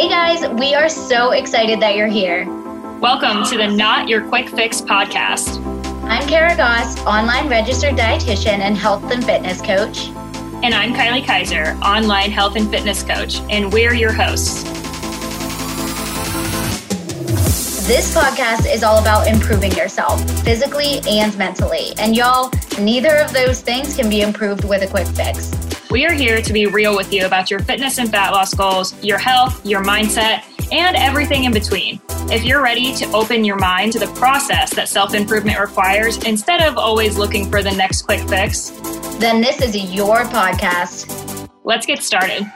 Hey guys, we are so excited that you're here. Welcome to the Not Your Quick Fix podcast. I'm Kara Goss, online registered dietitian and health and fitness coach. And I'm Kylie Kaiser, online health and fitness coach, and we're your hosts. This podcast is all about improving yourself physically and mentally. And y'all, neither of those things can be improved with a quick fix. We are here to be real with you about your fitness and fat loss goals, your health, your mindset, and everything in between. If you're ready to open your mind to the process that self improvement requires instead of always looking for the next quick fix, then this is your podcast. Let's get started.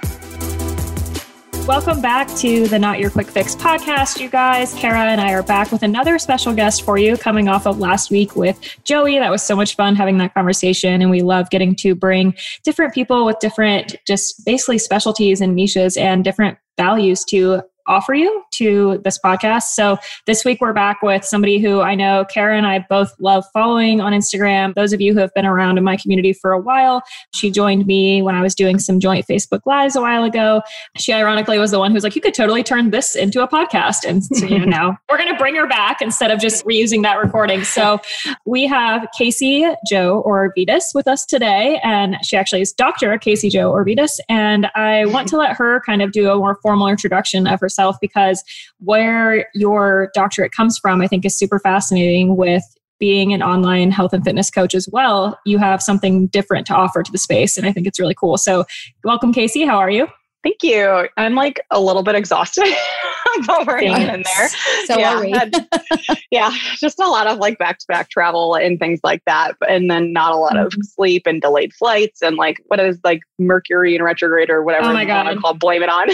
Welcome back to the Not Your Quick Fix podcast, you guys. Kara and I are back with another special guest for you coming off of last week with Joey. That was so much fun having that conversation. And we love getting to bring different people with different, just basically specialties and niches and different values to offer you to this podcast. So this week we're back with somebody who I know Kara and I both love following on Instagram. Those of you who have been around in my community for a while, she joined me when I was doing some joint Facebook lives a while ago. She ironically was the one who's like, you could totally turn this into a podcast. And so, you know, now we're going to bring her back instead of just reusing that recording. So we have Casey Joe Orvidas with us today. And she actually is Dr. Casey Joe Orvidas. And I want to let her kind of do a more formal introduction of herself yourself because where your doctorate comes from, I think, is super fascinating with being an online health and fitness coach as well. You have something different to offer to the space. And I think it's really cool. So, welcome, Casey. How are you? Thank you. I'm like a little bit exhausted, but we're hanging in there. So yeah, are we. had, yeah, just a lot of like back to back travel and things like that. And then not a lot mm-hmm. of sleep and delayed flights and like what is like Mercury and retrograde or whatever oh my God. you want to call blame it on.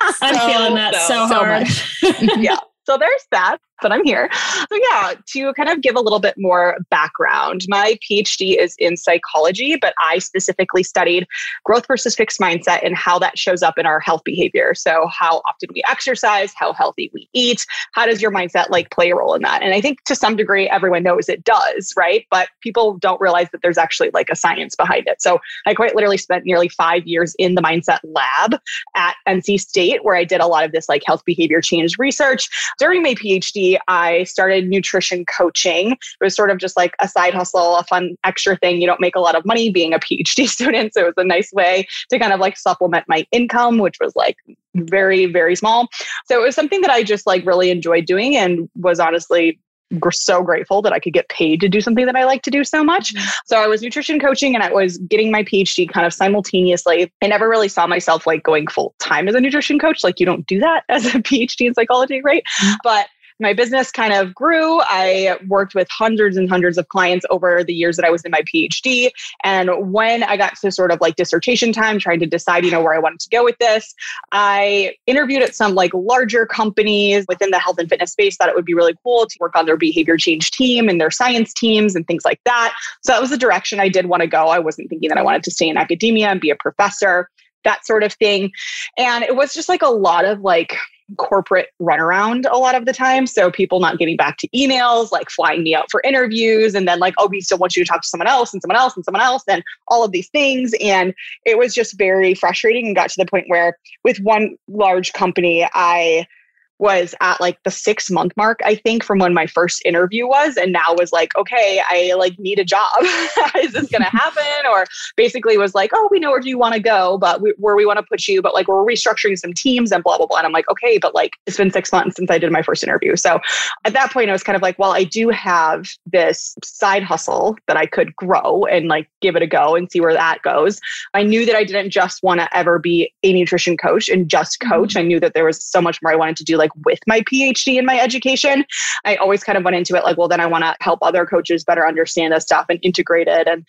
I'm so, feeling that so, so hard. yeah. So there's that but I'm here. So, yeah, to kind of give a little bit more background, my PhD is in psychology, but I specifically studied growth versus fixed mindset and how that shows up in our health behavior. So, how often we exercise, how healthy we eat, how does your mindset like play a role in that? And I think to some degree, everyone knows it does, right? But people don't realize that there's actually like a science behind it. So, I quite literally spent nearly five years in the mindset lab at NC State, where I did a lot of this like health behavior change research. During my PhD, I started nutrition coaching. It was sort of just like a side hustle, a fun extra thing. You don't make a lot of money being a PhD student. So it was a nice way to kind of like supplement my income, which was like very, very small. So it was something that I just like really enjoyed doing and was honestly so grateful that I could get paid to do something that I like to do so much. Mm-hmm. So I was nutrition coaching and I was getting my PhD kind of simultaneously. I never really saw myself like going full time as a nutrition coach. Like you don't do that as a PhD in psychology, right? Mm-hmm. But my business kind of grew. I worked with hundreds and hundreds of clients over the years that I was in my PhD. And when I got to sort of like dissertation time, trying to decide, you know, where I wanted to go with this, I interviewed at some like larger companies within the health and fitness space. Thought it would be really cool to work on their behavior change team and their science teams and things like that. So that was the direction I did want to go. I wasn't thinking that I wanted to stay in academia and be a professor that sort of thing. And it was just like a lot of like corporate runaround a lot of the time. So people not getting back to emails, like flying me out for interviews, and then like, oh, we still want you to talk to someone else and someone else and someone else, and all of these things. And it was just very frustrating and got to the point where with one large company, I was at like the six month mark, I think, from when my first interview was, and now was like, okay, I like need a job. Is this going to happen? Or basically was like, oh, we know where do you want to go, but we, where we want to put you, but like we're restructuring some teams and blah blah blah. And I'm like, okay, but like it's been six months since I did my first interview. So at that point, I was kind of like, well, I do have this side hustle that I could grow and like give it a go and see where that goes. I knew that I didn't just want to ever be a nutrition coach and just coach. Mm-hmm. I knew that there was so much more I wanted to do, like with my PhD in my education. I always kind of went into it like, well, then I want to help other coaches better understand this stuff and integrate it and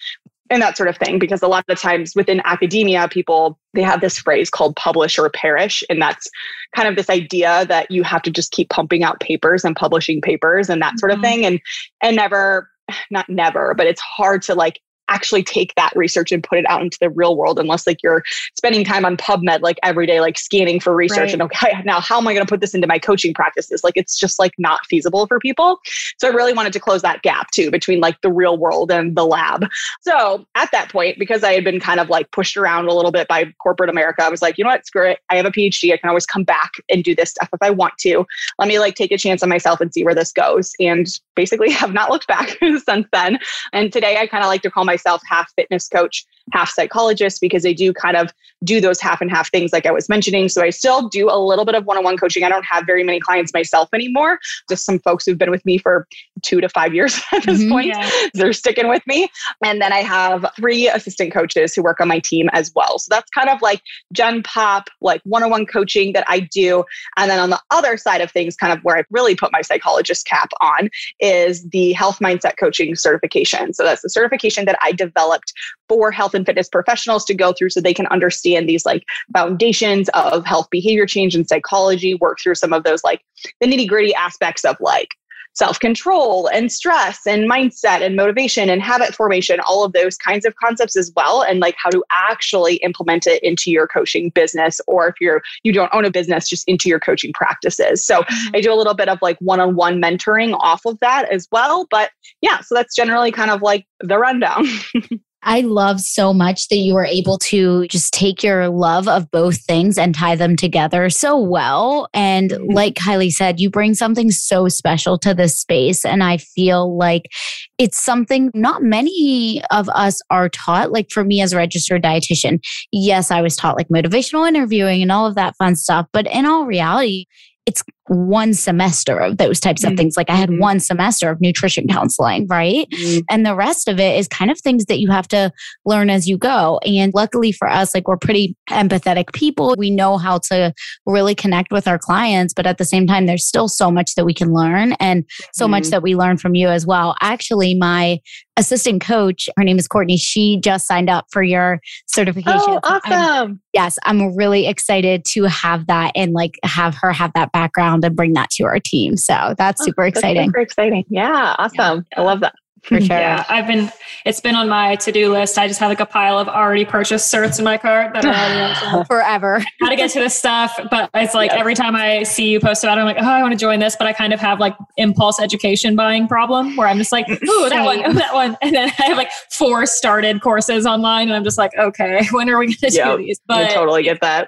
and that sort of thing because a lot of the times within academia people they have this phrase called publish or perish and that's kind of this idea that you have to just keep pumping out papers and publishing papers and that sort of mm-hmm. thing and and never not never but it's hard to like actually take that research and put it out into the real world unless like you're spending time on PubMed like every day, like scanning for research right. and okay, now how am I going to put this into my coaching practices? Like it's just like not feasible for people. So I really wanted to close that gap too between like the real world and the lab. So at that point, because I had been kind of like pushed around a little bit by corporate America, I was like, you know what, screw it. I have a PhD. I can always come back and do this stuff if I want to. Let me like take a chance on myself and see where this goes. And basically have not looked back since then. And today I kind of like to call myself half fitness coach, half psychologist because I do kind of do those half and half things like I was mentioning. So I still do a little bit of one on one coaching. I don't have very many clients myself anymore, just some folks who've been with me for two to five years at this mm-hmm, point. Yeah. They're sticking with me. And then I have three assistant coaches who work on my team as well. So that's kind of like Gen Pop, like one on one coaching that I do. And then on the other side of things, kind of where I really put my psychologist cap on is the health mindset coaching certification. So that's the certification that I developed for health and fitness professionals to go through so they can understand these like foundations of health behavior change and psychology, work through some of those like the nitty gritty aspects of like self control and stress and mindset and motivation and habit formation, all of those kinds of concepts as well. And like how to actually implement it into your coaching business, or if you're, you don't own a business, just into your coaching practices. So mm-hmm. I do a little bit of like one on one mentoring off of that as well. But yeah, so that's generally kind of like the rundown. I love so much that you were able to just take your love of both things and tie them together so well. And mm-hmm. like Kylie said, you bring something so special to this space. And I feel like it's something not many of us are taught. Like for me as a registered dietitian, yes, I was taught like motivational interviewing and all of that fun stuff. But in all reality, it's one semester of those types mm-hmm. of things. Like I had mm-hmm. one semester of nutrition counseling, right? Mm-hmm. And the rest of it is kind of things that you have to learn as you go. And luckily for us, like we're pretty empathetic people. We know how to really connect with our clients, but at the same time, there's still so much that we can learn and so much mm-hmm. that we learn from you as well. Actually, my assistant coach, her name is Courtney, she just signed up for your certification. Oh, awesome. I'm, yes, I'm really excited to have that and like have her have that background and bring that to our team. So that's oh, super exciting. super exciting. Yeah, awesome. Yeah. I love that for sure. Yeah, I've been. It's been on my to do list. I just have like a pile of already purchased certs in my cart that are forever. How to get to this stuff, but it's like yes. every time I see you post about it, I'm like, oh, I want to join this, but I kind of have like impulse education buying problem where I'm just like, ooh, that one, oh, that one, and then I have like four started courses online, and I'm just like, okay, when are we going to yep, do these? But I totally get that.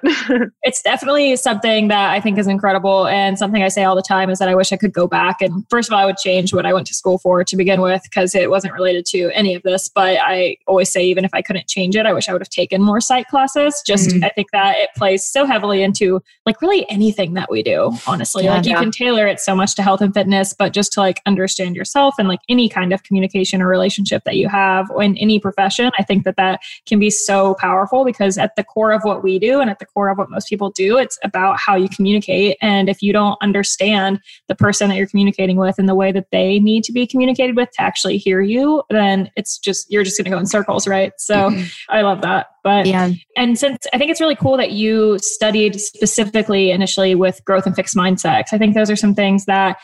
it's definitely something that I think is incredible, and something I say all the time is that I wish I could go back and first of all, I would change what I went to school for to begin with because because it wasn't related to any of this. But I always say, even if I couldn't change it, I wish I would have taken more psych classes. Just, mm-hmm. I think that it plays so heavily into like really anything that we do, honestly. Yeah, like you yeah. can tailor it so much to health and fitness, but just to like understand yourself and like any kind of communication or relationship that you have in any profession, I think that that can be so powerful because at the core of what we do and at the core of what most people do, it's about how you communicate. And if you don't understand the person that you're communicating with and the way that they need to be communicated with to actually hear you, then it's just, you're just going to go in circles, right? So mm-hmm. I love that. But, yeah. and since I think it's really cool that you studied specifically initially with growth and fixed mindset, I think those are some things that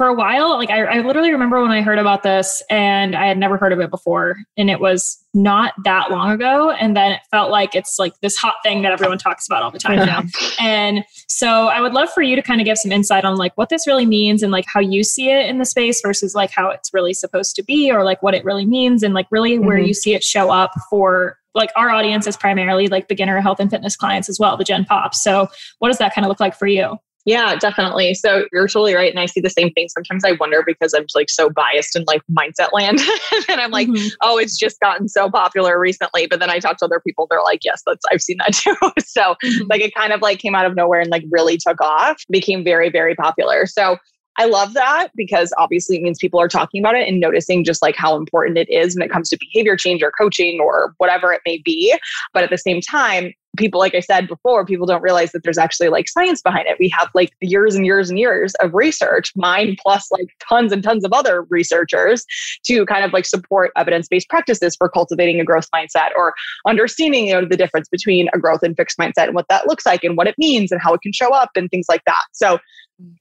for a while, like I, I, literally remember when I heard about this and I had never heard of it before. And it was not that long ago. And then it felt like it's like this hot thing that everyone talks about all the time now. and so I would love for you to kind of give some insight on like what this really means and like how you see it in the space versus like how it's really supposed to be or like what it really means and like really mm-hmm. where you see it show up for like our audience is primarily like beginner health and fitness clients as well, the Gen Pop. So what does that kind of look like for you? Yeah, definitely. So you're totally right. And I see the same thing. Sometimes I wonder because I'm like so biased in like mindset land. and I'm like, mm-hmm. oh, it's just gotten so popular recently. But then I talk to other people, they're like, yes, that's I've seen that too. so mm-hmm. like it kind of like came out of nowhere and like really took off, became very, very popular. So I love that because obviously it means people are talking about it and noticing just like how important it is when it comes to behavior change or coaching or whatever it may be. But at the same time, people, like I said before, people don't realize that there's actually like science behind it. We have like years and years and years of research, mine plus like tons and tons of other researchers to kind of like support evidence based practices for cultivating a growth mindset or understanding, you know, the difference between a growth and fixed mindset and what that looks like and what it means and how it can show up and things like that. So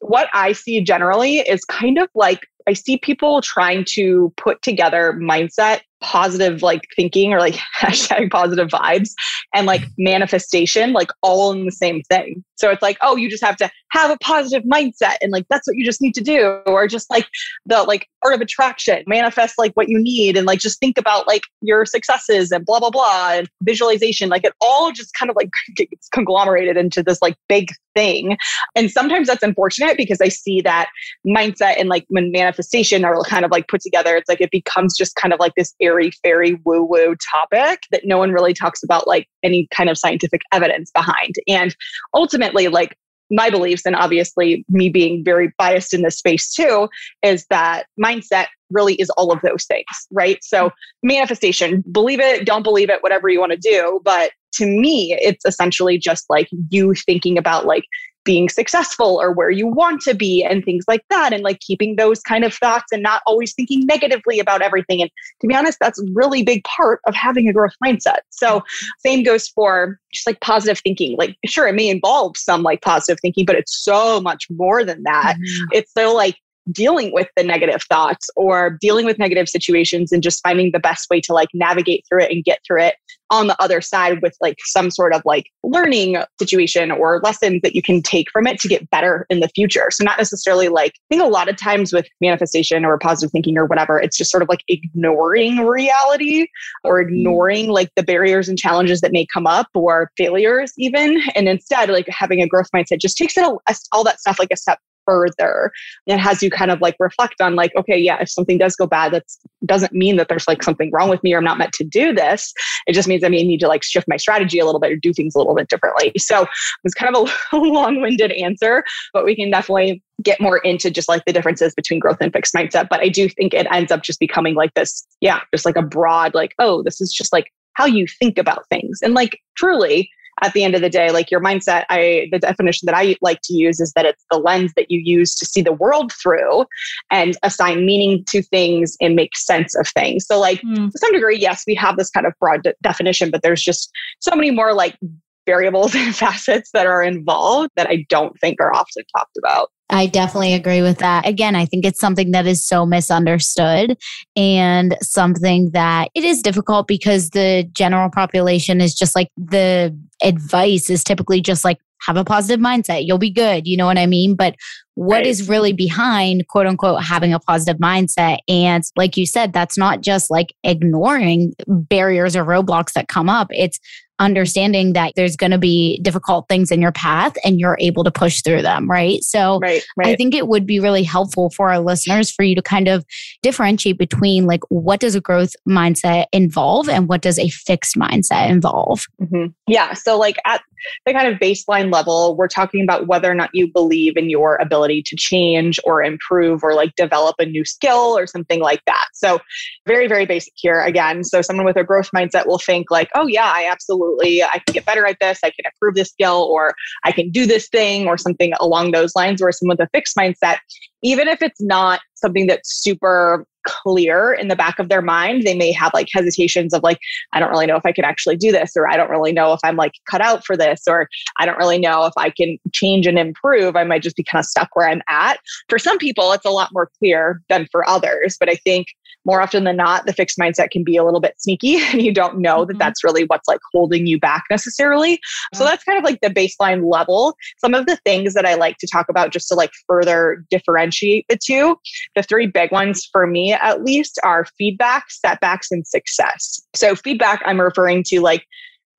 what I see generally is kind of like I see people trying to put together mindset positive like thinking or like hashtag positive vibes and like manifestation like all in the same thing. So it's like oh you just have to have a positive mindset and like that's what you just need to do or just like the like art of attraction manifest like what you need and like just think about like your successes and blah blah blah and visualization like it all just kind of like gets conglomerated into this like big thing. And sometimes that's unfortunate because i see that mindset and like when manifestation are kind of like put together. It's like it becomes just kind of like this airy fairy woo woo topic that no one really talks about like any kind of scientific evidence behind. And ultimately like my beliefs, and obviously me being very biased in this space too, is that mindset really is all of those things, right? So, manifestation, believe it, don't believe it, whatever you want to do. But to me, it's essentially just like you thinking about like being successful or where you want to be and things like that and like keeping those kind of thoughts and not always thinking negatively about everything and to be honest that's a really big part of having a growth mindset. So same goes for just like positive thinking. Like sure it may involve some like positive thinking but it's so much more than that. Mm-hmm. it's so like dealing with the negative thoughts or dealing with negative situations and just finding the best way to like navigate through it and get through it on the other side with like some sort of like learning situation or lessons that you can take from it to get better in the future. So not necessarily like I think a lot of times with manifestation or positive thinking or whatever, it's just sort of like ignoring reality or mm-hmm. ignoring like the barriers and challenges that may come up or failures even. And instead like having a growth mindset just takes it all, all that stuff like a step further and has you kind of like reflect on like okay yeah if something does go bad that doesn't mean that there's like something wrong with me or i'm not meant to do this. It just means i may need to like shift my strategy a little bit or do things a little bit differently. So it's kind of a long-winded answer but we can definitely get more into just like the differences between growth and fixed mindset. But i do think it ends up just becoming like this yeah just like a broad like oh this is just like how you think about things. And like truly at the end of the day like your mindset i the definition that i like to use is that it's the lens that you use to see the world through and assign meaning to things and make sense of things so like mm. to some degree yes we have this kind of broad de- definition but there's just so many more like variables and facets that are involved that i don't think are often talked about I definitely agree with that. Again, I think it's something that is so misunderstood and something that it is difficult because the general population is just like the advice is typically just like have a positive mindset, you'll be good. You know what I mean? But what right. is really behind quote unquote having a positive mindset? And like you said, that's not just like ignoring barriers or roadblocks that come up. It's understanding that there's going to be difficult things in your path and you're able to push through them, right? So right, right. I think it would be really helpful for our listeners for you to kind of differentiate between like what does a growth mindset involve and what does a fixed mindset involve? Mm-hmm. Yeah. So, like at the kind of baseline level, we're talking about whether or not you believe in your ability to change or improve or like develop a new skill or something like that. So, very, very basic here again. So, someone with a growth mindset will think, like, oh, yeah, I absolutely, I can get better at this. I can improve this skill or I can do this thing or something along those lines. Where someone with a fixed mindset, even if it's not something that's super clear in the back of their mind, they may have like hesitations of like, I don't really know if I can actually do this, or I don't really know if I'm like cut out for this, or I don't really know if I can change and improve. I might just be kind of stuck where I'm at. For some people, it's a lot more clear than for others. But I think more often than not, the fixed mindset can be a little bit sneaky and you don't know that mm-hmm. that's really what's like holding you back necessarily. So that's kind of like the baseline level. Some of the things that I like to talk about just to like further differentiate the two, the three big ones for me at least are feedback, setbacks, and success. So feedback, I'm referring to like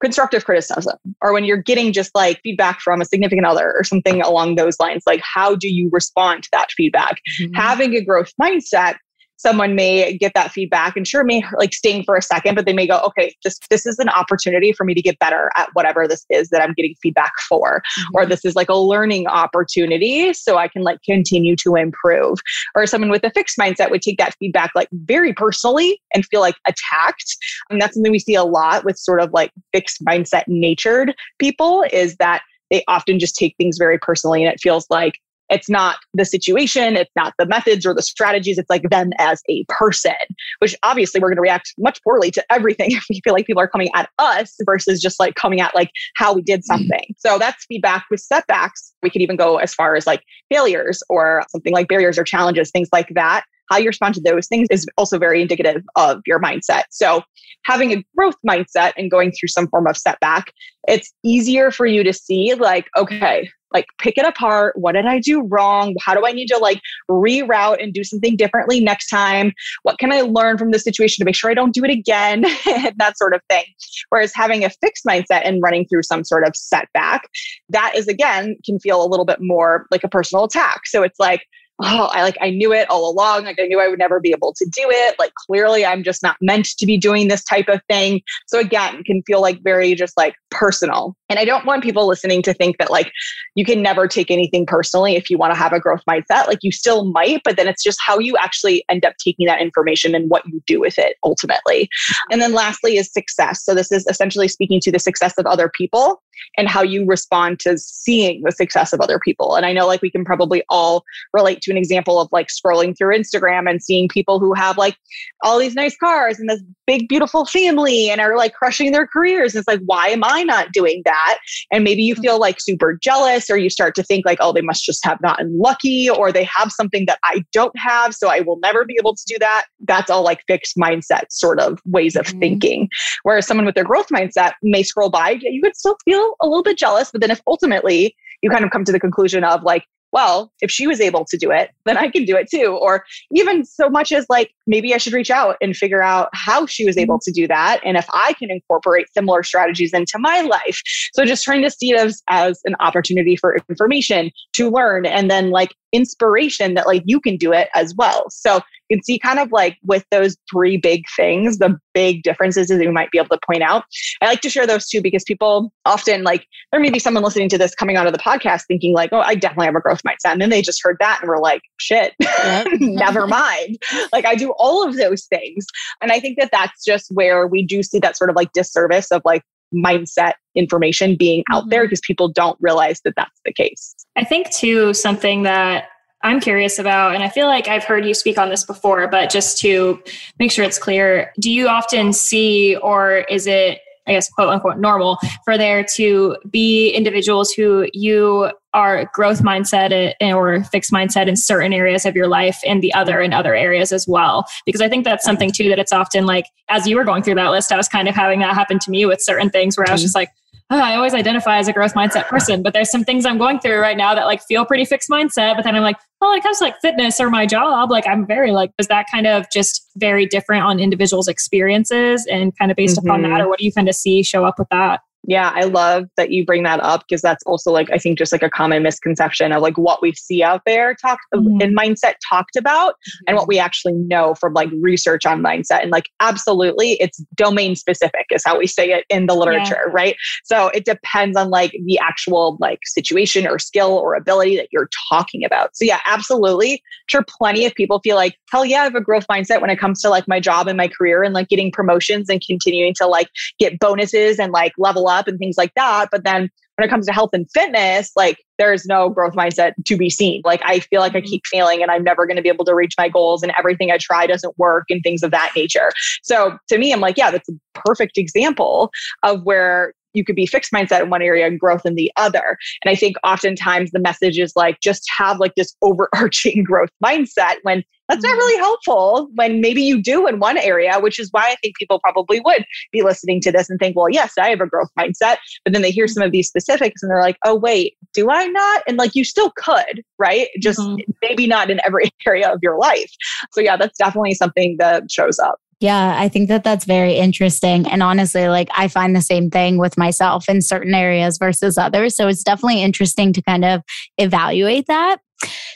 constructive criticism or when you're getting just like feedback from a significant other or something along those lines like how do you respond to that feedback mm-hmm. having a growth mindset someone may get that feedback and sure may like sting for a second but they may go okay this this is an opportunity for me to get better at whatever this is that i'm getting feedback for mm-hmm. or this is like a learning opportunity so i can like continue to improve or someone with a fixed mindset would take that feedback like very personally and feel like attacked and that's something we see a lot with sort of like fixed mindset natured people is that they often just take things very personally and it feels like it's not the situation, it's not the methods or the strategies, it's like them as a person, which obviously we're going to react much poorly to everything if we feel like people are coming at us versus just like coming at like how we did mm-hmm. something. So that's feedback with setbacks. We could even go as far as like failures or something like barriers or challenges, things like that how you respond to those things is also very indicative of your mindset. So, having a growth mindset and going through some form of setback, it's easier for you to see, like, okay, like pick it apart. What did I do wrong? How do I need to like reroute and do something differently next time? What can I learn from the situation to make sure I don't do it again? that sort of thing. Whereas having a fixed mindset and running through some sort of setback, that is again can feel a little bit more like a personal attack. So it's like, oh, I like, I knew it all along. Like, I knew I would never be able to do it. Like, clearly, I'm just not meant to be doing this type of thing. So, again, can feel like very just like personal. And I don't want people listening to think that like you can never take anything personally if you want to have a growth mindset. Like, you still might, but then it's just how you actually end up taking that information and what you do with it ultimately. And then, lastly, is success. So, this is essentially speaking to the success of other people and how you respond to seeing the success of other people. And I know like we can probably all relate to an example of like scrolling through Instagram and seeing people who have like all these nice cars and this big, beautiful family and are like crushing their careers. And it's like, why am I not doing that? And maybe you feel like super jealous or you start to think like, oh, they must just have gotten lucky or they have something that I don't have. So I will never be able to do that. That's all like fixed mindset sort of ways of mm-hmm. thinking. Whereas someone with their growth mindset may scroll by, you could still feel a little bit jealous. But then if ultimately you kind of come to the conclusion of like, well, if she was able to do it, then I can do it too. Or even so much as like, maybe I should reach out and figure out how she was able mm-hmm. to do that. And if I can incorporate similar strategies into my life. So just trying to see it as, as an opportunity for information to learn and then like inspiration that like you can do it as well. So you can see kind of like with those three big things, the big differences that you might be able to point out. I like to share those too because people often like there may be someone listening to this coming onto the podcast thinking like, oh, I definitely have a growth mindset. And then they just heard that and were like, shit, never mind. Like I do all of those things. And I think that that's just where we do see that sort of like disservice of like mindset information being out mm-hmm. there because people don't realize that that's the case. I think too something that I'm curious about, and I feel like I've heard you speak on this before, but just to make sure it's clear, do you often see, or is it, I guess, quote unquote, normal for there to be individuals who you are growth mindset or fixed mindset in certain areas of your life and the other in other areas as well? Because I think that's something too that it's often like, as you were going through that list, I was kind of having that happen to me with certain things where I was mm-hmm. just like, oh, I always identify as a growth mindset person, but there's some things I'm going through right now that like feel pretty fixed mindset. But then I'm like, well, when it comes to like fitness or my job, like I'm very like, is that kind of just very different on individuals' experiences and kind of based mm-hmm. upon that? Mm-hmm. Or what do you kind of see show up with that? Yeah, I love that you bring that up because that's also like I think just like a common misconception of like what we see out there talked mm-hmm. in mindset talked about mm-hmm. and what we actually know from like research on mindset and like absolutely it's domain specific is how we say it in the literature, yeah. right? So it depends on like the actual like situation or skill or ability that you're talking about. So yeah, absolutely. Sure plenty of people feel like hell yeah, I have a growth mindset when it comes to like my job and my career and like getting promotions and continuing to like get bonuses and like level up and things like that. But then when it comes to health and fitness, like there's no growth mindset to be seen. Like I feel like I mm-hmm. keep failing and I'm never going to be able to reach my goals and everything I try doesn't work and things of that nature. So to me, I'm like, yeah, that's a perfect example of where you could be fixed mindset in one area and growth in the other. And I think oftentimes the message is like just have like this overarching growth mindset when that's not mm-hmm. really helpful when maybe you do in one area, which is why I think people probably would be listening to this and think, well, yes, I have a growth mindset. But then they hear some of these specifics and they're like, oh, wait, do I not? And like you still could, right? Just mm-hmm. maybe not in every area of your life. So, yeah, that's definitely something that shows up. Yeah, I think that that's very interesting. And honestly, like I find the same thing with myself in certain areas versus others. So it's definitely interesting to kind of evaluate that.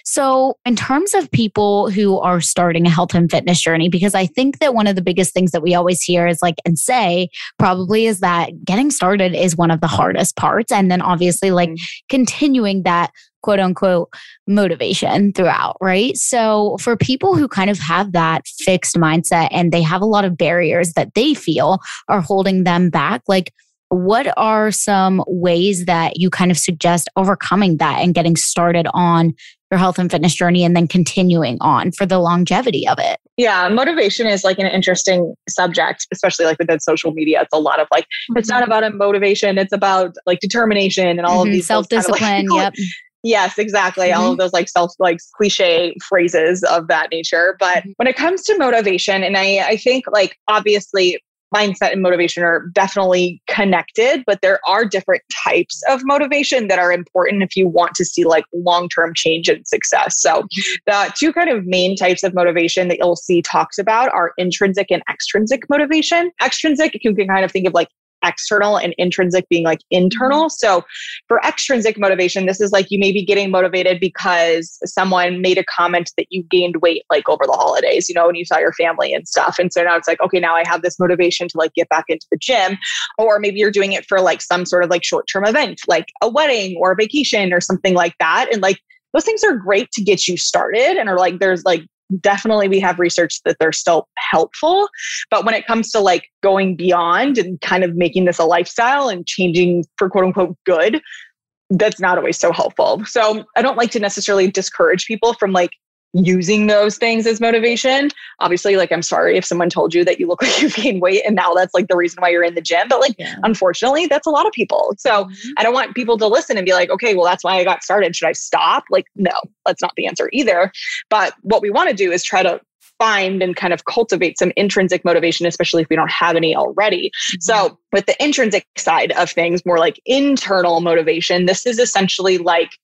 So, in terms of people who are starting a health and fitness journey, because I think that one of the biggest things that we always hear is like, and say probably is that getting started is one of the hardest parts. And then obviously, like mm-hmm. continuing that quote unquote motivation throughout, right? So, for people who kind of have that fixed mindset and they have a lot of barriers that they feel are holding them back, like, what are some ways that you kind of suggest overcoming that and getting started on your health and fitness journey and then continuing on for the longevity of it? Yeah, motivation is like an interesting subject, especially like within social media. It's a lot of like, mm-hmm. it's not mm-hmm. about a motivation, it's about like determination and all mm-hmm. of these self discipline. Kind of like, yep Yes, exactly. Mm-hmm. All of those like self like cliche phrases of that nature. But mm-hmm. when it comes to motivation, and I, I think like obviously mindset and motivation are definitely connected, but there are different types of motivation that are important if you want to see like long term change and success. So, the two kind of main types of motivation that you'll see talks about are intrinsic and extrinsic motivation. Extrinsic, you can kind of think of like external and intrinsic being like internal. Mm-hmm. So for extrinsic motivation, this is like you may be getting motivated because someone made a comment that you gained weight like over the holidays, you know, and you saw your family and stuff. And so now it's like, okay, now I have this motivation to like get back into the gym. Or maybe you're doing it for like some sort of like short term event, like a wedding or a vacation or something like that. And like those things are great to get you started and are like there's like definitely we have research that they're still helpful but when it comes to like going beyond and kind of making this a lifestyle and changing for quote unquote good that's not always so helpful. So i don't like to necessarily discourage people from like using those things as motivation. Obviously, like I'm sorry if someone told you that you look like you've gained weight and now that's like the reason why you're in the gym. But like yeah. unfortunately, that's a lot of people. So mm-hmm. I don't want people to listen and be like, okay, well, that's why I got started. Should I stop? Like, no, that's not the answer either. But what we want to do is try to find and kind of cultivate some intrinsic motivation, especially if we don't have any already. Mm-hmm. So, with the intrinsic side of things, more like internal motivation, this is essentially like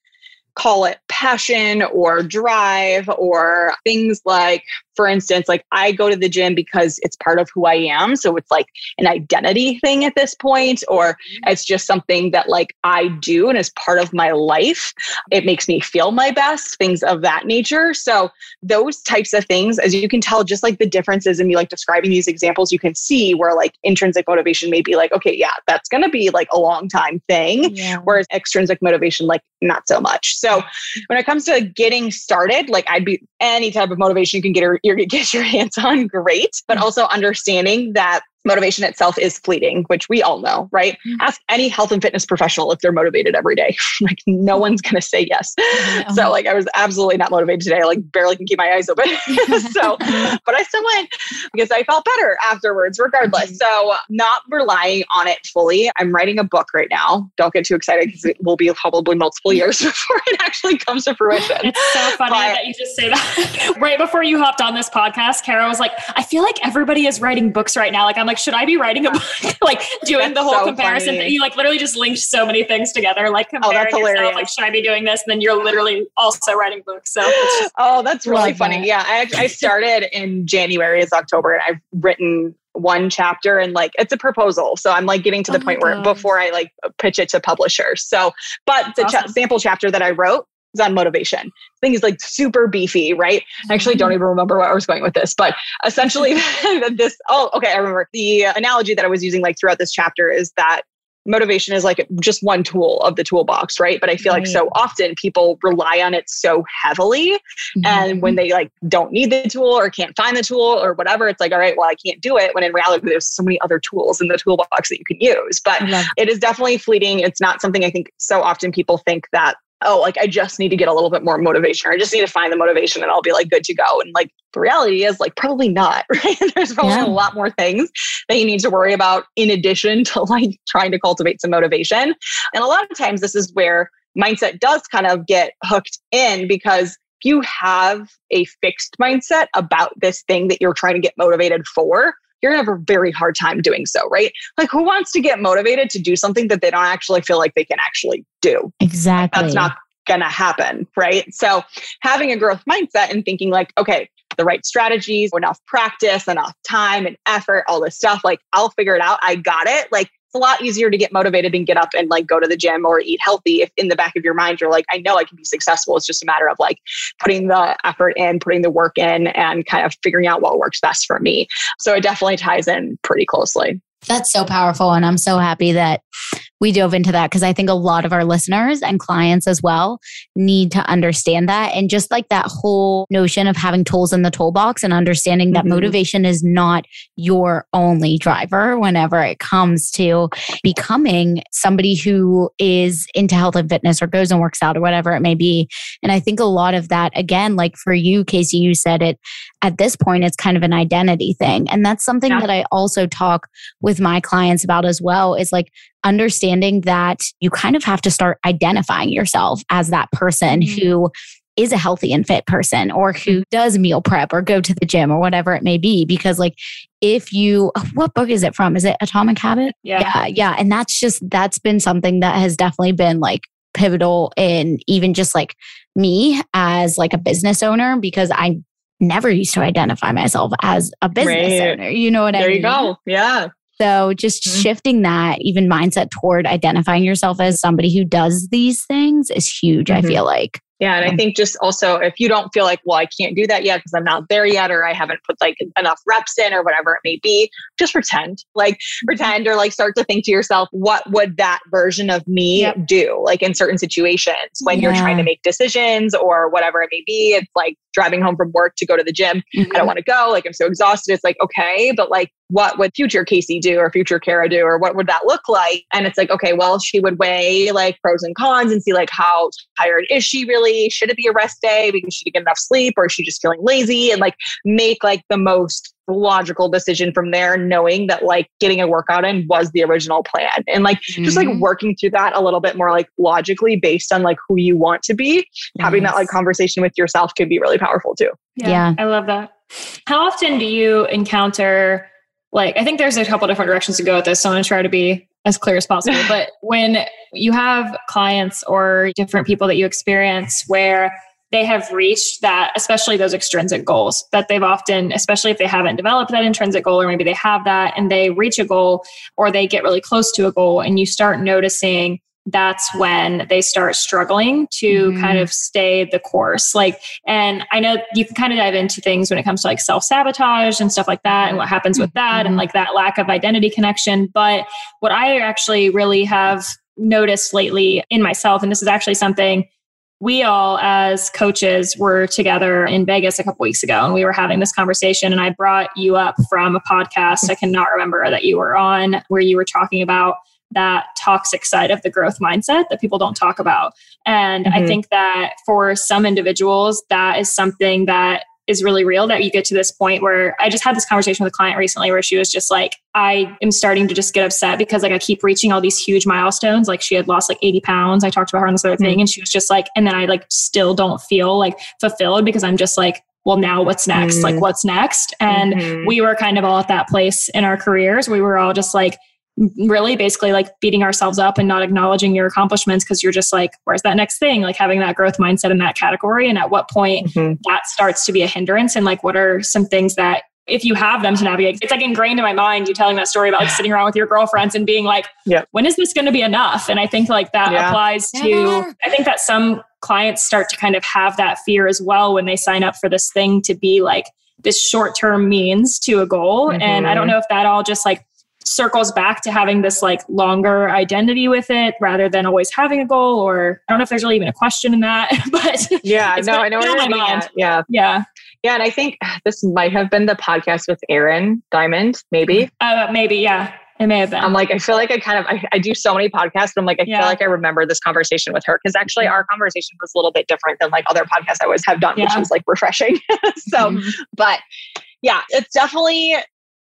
call it passion or drive or things like for instance, like I go to the gym because it's part of who I am. So it's like an identity thing at this point, or mm-hmm. it's just something that like I do and is part of my life. It makes me feel my best, things of that nature. So those types of things, as you can tell, just like the differences in me like describing these examples, you can see where like intrinsic motivation may be like, okay, yeah, that's going to be like a long time thing. Yeah. Whereas extrinsic motivation, like not so much. So when it comes to getting started, like I'd be any type of motivation you can get, you're gonna get your hands on, great. But mm. also understanding that motivation itself is fleeting, which we all know, right? Mm-hmm. Ask any health and fitness professional if they're motivated every day. like no one's going to say yes. Mm-hmm. So like I was absolutely not motivated today. I like barely can keep my eyes open. so, but I still went because I felt better afterwards, regardless. Mm-hmm. So not relying on it fully. I'm writing a book right now. Don't get too excited because it will be probably multiple years before it actually comes to fruition. It's so funny but, that you just say that. right before you hopped on this podcast, Kara was like, I feel like everybody is writing books right now. Like I'm like, should I be writing a book? like doing the whole so comparison. Funny. You like literally just linked so many things together, like oh, comparing oh, yourself. Like, should I be doing this? And then you're literally also writing books. So just, oh, that's really funny. That. Yeah, I, I started in January. It's October, and I've written one chapter and like it's a proposal so i'm like getting to the oh point where before i like pitch it to publishers so but That's the awesome. cha- sample chapter that i wrote on motivation. thing is like super beefy, right? I actually don't even remember where I was going with this, but essentially this, oh, okay, I remember the analogy that I was using like throughout this chapter is that motivation is like just one tool of the toolbox, right? But I feel right. like so often people rely on it so heavily. Mm-hmm. And when they like don't need the tool or can't find the tool or whatever, it's like, all right, well, I can't do it. When in reality, there's so many other tools in the toolbox that you can use. But it is definitely fleeting. It's not something I think so often people think that oh, like I just need to get a little bit more motivation or I just need to find the motivation and I'll be like good to go. And like the reality is like probably not, right? There's probably yeah. a lot more things that you need to worry about in addition to like trying to cultivate some motivation. And a lot of times this is where mindset does kind of get hooked in because if you have a fixed mindset about this thing that you're trying to get motivated for, you're gonna have a very hard time doing so, right? Like, who wants to get motivated to do something that they don't actually feel like they can actually do? Exactly. Like, that's not gonna happen, right? So, having a growth mindset and thinking, like, okay, the right strategies, enough practice, enough time and effort, all this stuff, like, I'll figure it out. I got it. Like, it's a lot easier to get motivated and get up and like go to the gym or eat healthy if in the back of your mind you're like i know i can be successful. It's just a matter of like putting the effort in putting the work in and kind of figuring out what works best for me. So it definitely ties in pretty closely. That's so powerful and i'm so happy that we dove into that because I think a lot of our listeners and clients as well need to understand that. And just like that whole notion of having tools in the toolbox and understanding that mm-hmm. motivation is not your only driver whenever it comes to becoming somebody who is into health and fitness or goes and works out or whatever it may be. And I think a lot of that, again, like for you, Casey, you said it at this point, it's kind of an identity thing. And that's something yeah. that I also talk with my clients about as well is like understanding that you kind of have to start identifying yourself as that person mm-hmm. who is a healthy and fit person or who does meal prep or go to the gym or whatever it may be. Because, like, if you, what book is it from? Is it Atomic Habit? Yeah. Yeah. Yeah. And that's just, that's been something that has definitely been like pivotal in even just like me as like a business owner because I never used to identify myself as a business right. owner. You know what there I mean? There you go. Yeah. So just mm-hmm. shifting that even mindset toward identifying yourself as somebody who does these things is huge, mm-hmm. I feel like. Yeah. And I think just also if you don't feel like, well, I can't do that yet because I'm not there yet, or I haven't put like enough reps in or whatever it may be, just pretend. Like mm-hmm. pretend or like start to think to yourself, what would that version of me yep. do? Like in certain situations when yeah. you're trying to make decisions or whatever it may be. It's like driving home from work to go to the gym. Mm-hmm. I don't mm-hmm. want to go. Like I'm so exhausted. It's like, okay, but like what would future Casey do or future Kara do or what would that look like? And it's like, okay, well, she would weigh like pros and cons and see like how tired is she really? Should it be a rest day because she didn't get enough sleep or is she just feeling lazy and like make like the most logical decision from there, knowing that like getting a workout in was the original plan and like mm-hmm. just like mm-hmm. working through that a little bit more like logically based on like who you want to be. Yes. Having that like conversation with yourself can be really powerful too. Yeah, yeah. I love that. How often do you encounter like I think there's a couple different directions to go with this. So I'm gonna try to be as clear as possible. but when you have clients or different people that you experience where they have reached that, especially those extrinsic goals that they've often, especially if they haven't developed that intrinsic goal, or maybe they have that and they reach a goal or they get really close to a goal, and you start noticing that's when they start struggling to mm-hmm. kind of stay the course. Like, and I know you can kind of dive into things when it comes to like self sabotage and stuff like that and what happens with that mm-hmm. and like that lack of identity connection. But what I actually really have noticed lately in myself, and this is actually something we all as coaches were together in Vegas a couple weeks ago and we were having this conversation and I brought you up from a podcast I cannot remember that you were on where you were talking about that toxic side of the growth mindset that people don't talk about. And mm-hmm. I think that for some individuals, that is something that is really real that you get to this point where I just had this conversation with a client recently where she was just like, I am starting to just get upset because like I keep reaching all these huge milestones. Like she had lost like 80 pounds. I talked about her on this other mm-hmm. thing and she was just like, and then I like still don't feel like fulfilled because I'm just like, well, now what's next? Mm-hmm. Like, what's next? And mm-hmm. we were kind of all at that place in our careers. We were all just like, really basically like beating ourselves up and not acknowledging your accomplishments because you're just like where's that next thing like having that growth mindset in that category and at what point mm-hmm. that starts to be a hindrance and like what are some things that if you have them to navigate it's like ingrained in my mind you telling that story about like sitting around with your girlfriends and being like yeah. when is this going to be enough and i think like that yeah. applies to yeah. i think that some clients start to kind of have that fear as well when they sign up for this thing to be like this short term means to a goal mm-hmm. and i don't mm-hmm. know if that all just like circles back to having this like longer identity with it rather than always having a goal or I don't know if there's really even a question in that but yeah no I know what you're mind. yeah yeah yeah and I think this might have been the podcast with Erin Diamond maybe uh, maybe yeah it may have been. I'm like, I feel like I kind of, I, I do so many podcasts, but I'm like, I yeah. feel like I remember this conversation with her because actually our conversation was a little bit different than like other podcasts I always have done, yeah. which was like refreshing. so, mm-hmm. but yeah, it's definitely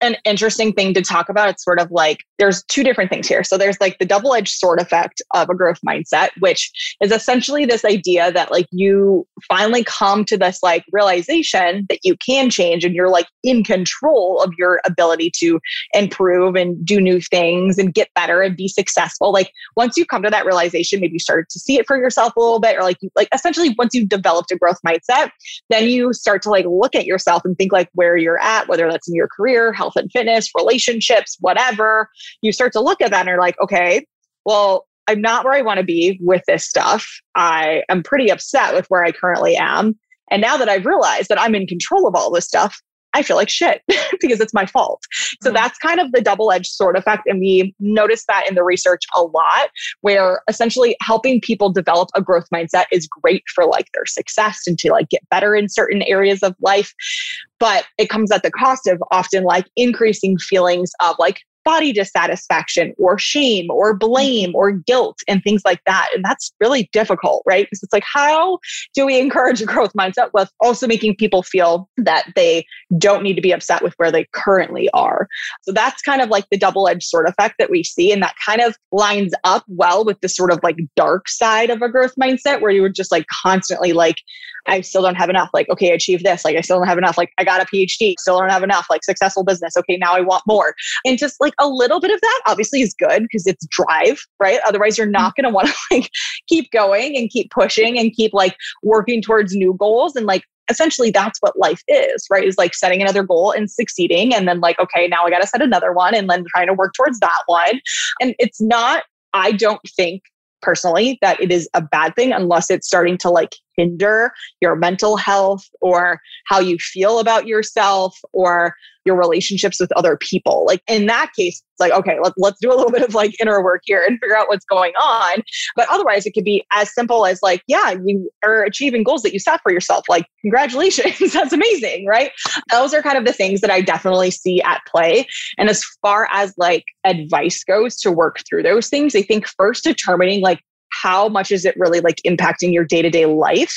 an interesting thing to talk about. It's sort of like there's two different things here. So there's like the double edged sword effect of a growth mindset, which is essentially this idea that like you finally come to this like realization that you can change and you're like in control of your ability to improve and do new things and get better and be successful. Like once you come to that realization, maybe you started to see it for yourself a little bit, or like you like essentially once you've developed a growth mindset, then you start to like look at yourself and think like where you're at, whether that's in your career, health and fitness, relationships, whatever you start to look at that and are like, okay, well, I'm not where I want to be with this stuff. I am pretty upset with where I currently am. And now that I've realized that I'm in control of all this stuff, I feel like shit because it's my fault. So mm-hmm. that's kind of the double edged sword effect. And we notice that in the research a lot, where essentially helping people develop a growth mindset is great for like their success and to like get better in certain areas of life. But it comes at the cost of often like increasing feelings of like body dissatisfaction or shame or blame or guilt and things like that. And that's really difficult, right? Because it's like, how do we encourage a growth mindset with also making people feel that they don't need to be upset with where they currently are? So that's kind of like the double edged sword effect that we see. And that kind of lines up well with the sort of like dark side of a growth mindset where you were just like constantly like, I still don't have enough. Like, okay, achieve this. Like, I still don't have enough. Like, I got a PhD, still don't have enough. Like, successful business. Okay, now I want more. And just like a little bit of that obviously is good because it's drive, right? Otherwise, you're not going to want to like keep going and keep pushing and keep like working towards new goals. And like, essentially, that's what life is, right? Is like setting another goal and succeeding. And then, like, okay, now I got to set another one and then trying to work towards that one. And it's not, I don't think personally that it is a bad thing unless it's starting to like hinder your mental health or how you feel about yourself or your relationships with other people. Like in that case, it's like, okay, let, let's do a little bit of like inner work here and figure out what's going on. But otherwise, it could be as simple as like, yeah, you are achieving goals that you set for yourself. Like, congratulations, that's amazing, right? Those are kind of the things that I definitely see at play. And as far as like advice goes to work through those things, I think first determining like how much is it really like impacting your day-to-day life?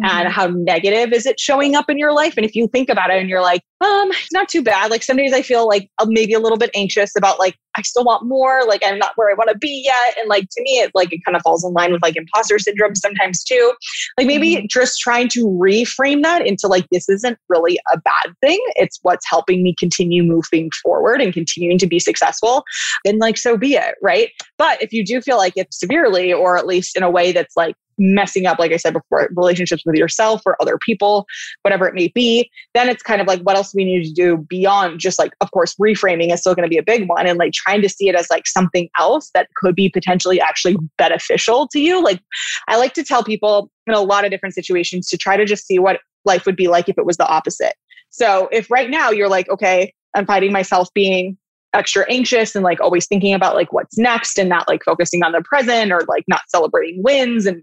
Mm-hmm. and how negative is it showing up in your life? And if you think about it and you're like um it's not too bad. Like some days i feel like uh, maybe a little bit anxious about like i still want more like i'm not where i want to be yet and like to me it like it kind of falls in line with like imposter syndrome sometimes too like maybe mm-hmm. just trying to reframe that into like this isn't really a bad thing it's what's helping me continue moving forward and continuing to be successful then like so be it right but if you do feel like it's severely or at least in a way that's like messing up, like I said before, relationships with yourself or other people, whatever it may be, then it's kind of like, what else we need to do beyond just like, of course, reframing is still going to be a big one and like trying to see it as like something else that could be potentially actually beneficial to you. Like, I like to tell people in a lot of different situations to try to just see what life would be like if it was the opposite. So if right now you're like, okay, I'm finding myself being extra anxious and like always thinking about like what's next and not like focusing on the present or like not celebrating wins and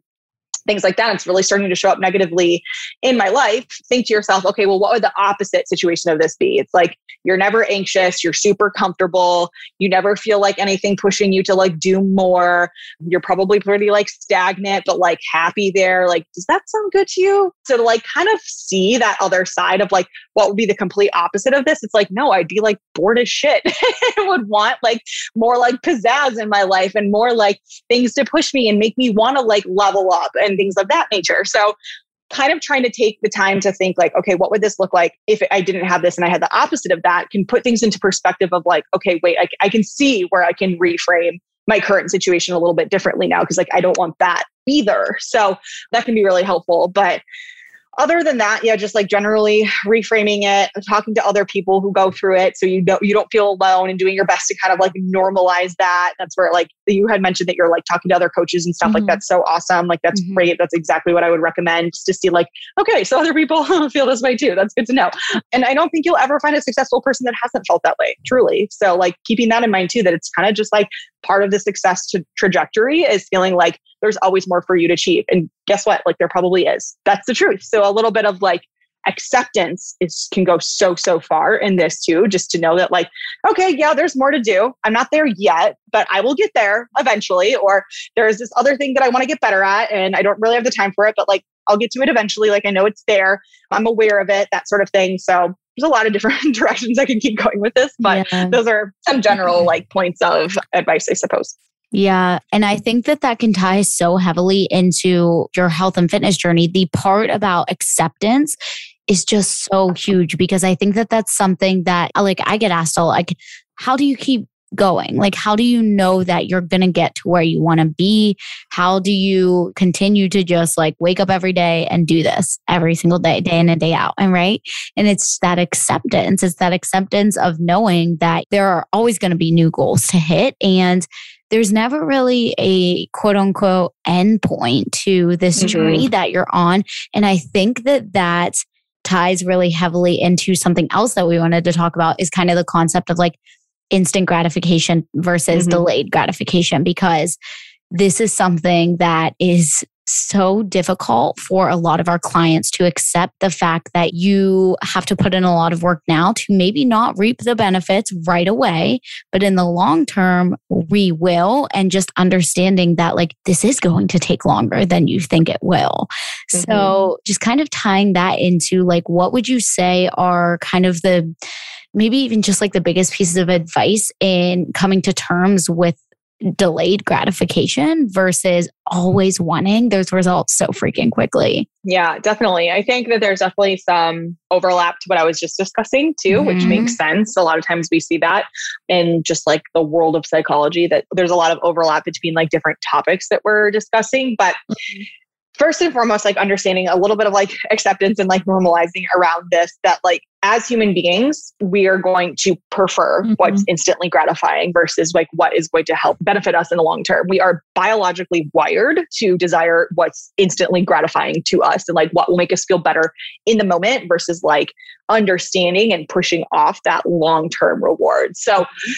things like that, it's really starting to show up negatively in my life, think to yourself, okay, well, what would the opposite situation of this be? It's like you're never anxious, you're super comfortable, you never feel like anything pushing you to like do more. You're probably pretty like stagnant, but like happy there. Like, does that sound good to you? So to like kind of see that other side of like what would be the complete opposite of this, it's like, no, I'd be like bored as shit. I would want like more like pizzazz in my life and more like things to push me and make me want to like level up and things of that nature. So kind of trying to take the time to think like okay what would this look like if i didn't have this and i had the opposite of that? Can put things into perspective of like okay wait I, I can see where i can reframe my current situation a little bit differently now because like i don't want that either. So that can be really helpful. But other than that, yeah, just like generally reframing it, talking to other people who go through it, so you don't you don't feel alone, and doing your best to kind of like normalize that. That's where like you had mentioned that you're like talking to other coaches and stuff. Mm-hmm. Like that's so awesome. Like that's mm-hmm. great. That's exactly what I would recommend just to see like okay, so other people feel this way too. That's good to know. And I don't think you'll ever find a successful person that hasn't felt that way. Truly. So like keeping that in mind too, that it's kind of just like part of the success to trajectory is feeling like there's always more for you to achieve. And guess what? Like there probably is. That's the truth. So a little bit of like acceptance is can go so so far in this too just to know that like okay yeah there's more to do i'm not there yet but i will get there eventually or there's this other thing that i want to get better at and i don't really have the time for it but like i'll get to it eventually like i know it's there i'm aware of it that sort of thing so there's a lot of different directions i can keep going with this but yeah. those are some general mm-hmm. like points of advice i suppose yeah. And I think that that can tie so heavily into your health and fitness journey. The part about acceptance is just so huge because I think that that's something that like I get asked all like, how do you keep going? Like, how do you know that you're going to get to where you want to be? How do you continue to just like wake up every day and do this every single day, day in and day out? And right. And it's that acceptance. It's that acceptance of knowing that there are always going to be new goals to hit. And there's never really a quote unquote end point to this mm-hmm. journey that you're on. And I think that that ties really heavily into something else that we wanted to talk about is kind of the concept of like instant gratification versus mm-hmm. delayed gratification, because this is something that is so difficult for a lot of our clients to accept the fact that you have to put in a lot of work now to maybe not reap the benefits right away, but in the long term, we will. And just understanding that, like, this is going to take longer than you think it will. Mm-hmm. So, just kind of tying that into, like, what would you say are kind of the maybe even just like the biggest pieces of advice in coming to terms with delayed gratification versus always wanting those results so freaking quickly. Yeah, definitely. I think that there's definitely some overlap to what I was just discussing too, mm-hmm. which makes sense. A lot of times we see that in just like the world of psychology that there's a lot of overlap between like different topics that we're discussing, but mm-hmm first and foremost like understanding a little bit of like acceptance and like normalizing around this that like as human beings we are going to prefer mm-hmm. what's instantly gratifying versus like what is going to help benefit us in the long term we are biologically wired to desire what's instantly gratifying to us and like what will make us feel better in the moment versus like understanding and pushing off that long term reward so mm-hmm.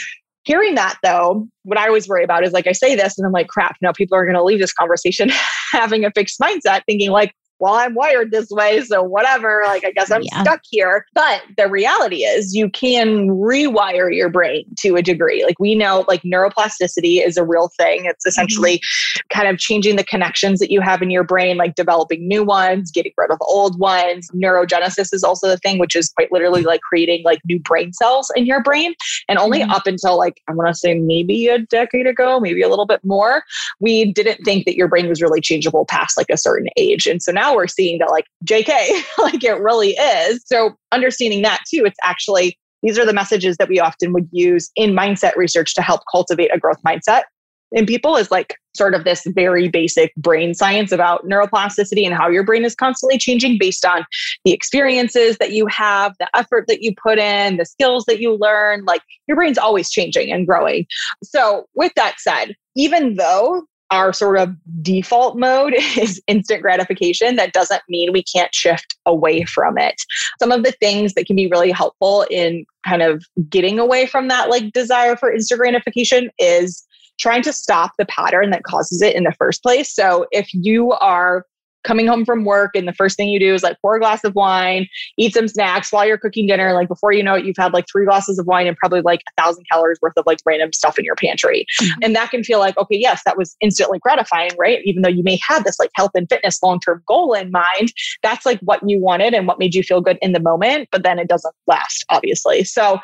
Hearing that though, what I always worry about is like I say this and I'm like, crap, now people are going to leave this conversation having a fixed mindset, thinking like, well, I'm wired this way, so whatever. Like, I guess I'm yeah. stuck here. But the reality is, you can rewire your brain to a degree. Like, we know, like, neuroplasticity is a real thing. It's mm-hmm. essentially mm-hmm. kind of changing the connections that you have in your brain, like developing new ones, getting rid of old ones. Neurogenesis is also the thing, which is quite literally like creating like new brain cells in your brain. And only mm-hmm. up until like, I want to say maybe a decade ago, maybe a little bit more, we didn't think that your brain was really changeable past like a certain age. And so now now we're seeing that like JK, like it really is. So understanding that too, it's actually these are the messages that we often would use in mindset research to help cultivate a growth mindset in people is like sort of this very basic brain science about neuroplasticity and how your brain is constantly changing based on the experiences that you have, the effort that you put in, the skills that you learn. Like your brain's always changing and growing. So, with that said, even though our sort of default mode is instant gratification. That doesn't mean we can't shift away from it. Some of the things that can be really helpful in kind of getting away from that like desire for instant gratification is trying to stop the pattern that causes it in the first place. So if you are coming home from work and the first thing you do is like pour a glass of wine, eat some snacks while you're cooking dinner. Like before you know it, you've had like three glasses of wine and probably like a thousand calories worth of like random stuff in your pantry. Mm-hmm. And that can feel like, okay, yes, that was instantly gratifying, right? Even though you may have this like health and fitness long term goal in mind, that's like what you wanted and what made you feel good in the moment, but then it doesn't last, obviously. So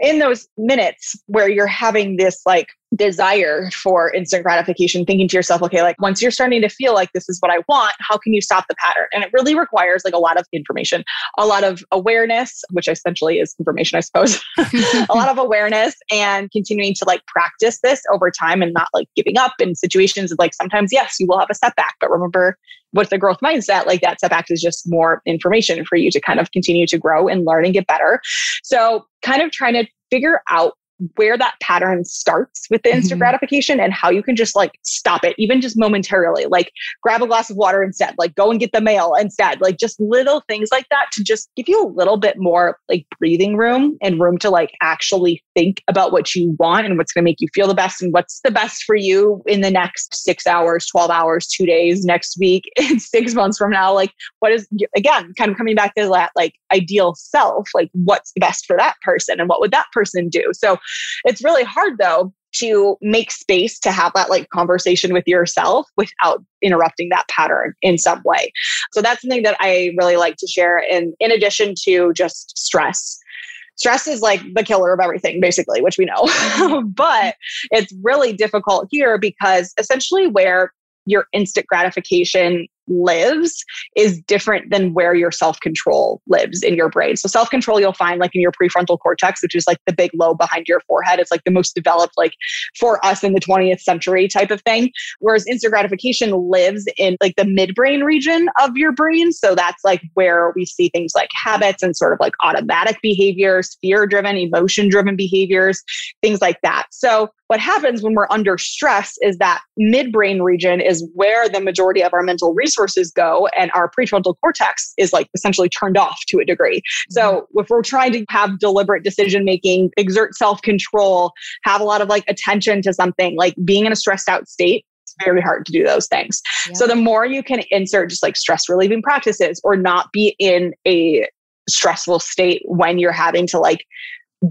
in those minutes where you're having this like desire for instant gratification, thinking to yourself, okay, like once you're starting to feel like this is what I want, how can you stop the pattern? And it really requires like a lot of information, a lot of awareness, which essentially is information, I suppose, a lot of awareness and continuing to like practice this over time and not like giving up in situations of like sometimes, yes, you will have a setback, but remember with the growth mindset, like that setback is just more information for you to kind of continue to grow and learn and get better. So, kind of trying to figure out where that pattern starts with the instant mm-hmm. gratification and how you can just like stop it, even just momentarily. Like grab a glass of water instead, like go and get the mail instead. Like just little things like that to just give you a little bit more like breathing room and room to like actually think about what you want and what's going to make you feel the best and what's the best for you in the next six hours, 12 hours, two days, next week, six months from now. Like, what is, again, kind of coming back to that like ideal self, like what's the best for that person and what would that person do? So it's really hard though to make space to have that like conversation with yourself without interrupting that pattern in some way. So that's something that I really like to share. And in addition to just stress, stress is like the killer of everything, basically, which we know. Mm-hmm. but it's really difficult here because essentially where your instant gratification lives is different than where your self control lives in your brain. So, self control you'll find like in your prefrontal cortex, which is like the big lobe behind your forehead. It's like the most developed, like for us in the 20th century type of thing. Whereas instant gratification lives in like the midbrain region of your brain. So, that's like where we see things like habits and sort of like automatic behaviors, fear driven, emotion driven behaviors, things like that. So, what happens when we're under stress is that midbrain region is where the majority of our mental resources go and our prefrontal cortex is like essentially turned off to a degree so mm-hmm. if we're trying to have deliberate decision making exert self control have a lot of like attention to something like being in a stressed out state it's very hard to do those things. Yeah. So the more you can insert just like stress relieving practices or not be in a stressful state when you're having to like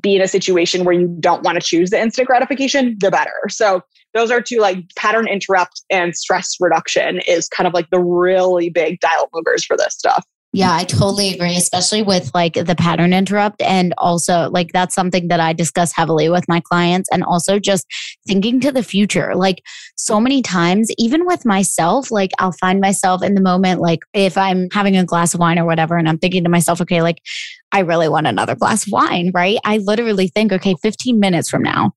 be in a situation where you don't want to choose the instant gratification, the better. So those are two like pattern interrupt and stress reduction is kind of like the really big dial movers for this stuff. Yeah, I totally agree, especially with like the pattern interrupt. And also, like, that's something that I discuss heavily with my clients. And also, just thinking to the future. Like, so many times, even with myself, like, I'll find myself in the moment, like, if I'm having a glass of wine or whatever, and I'm thinking to myself, okay, like, I really want another glass of wine, right? I literally think, okay, 15 minutes from now,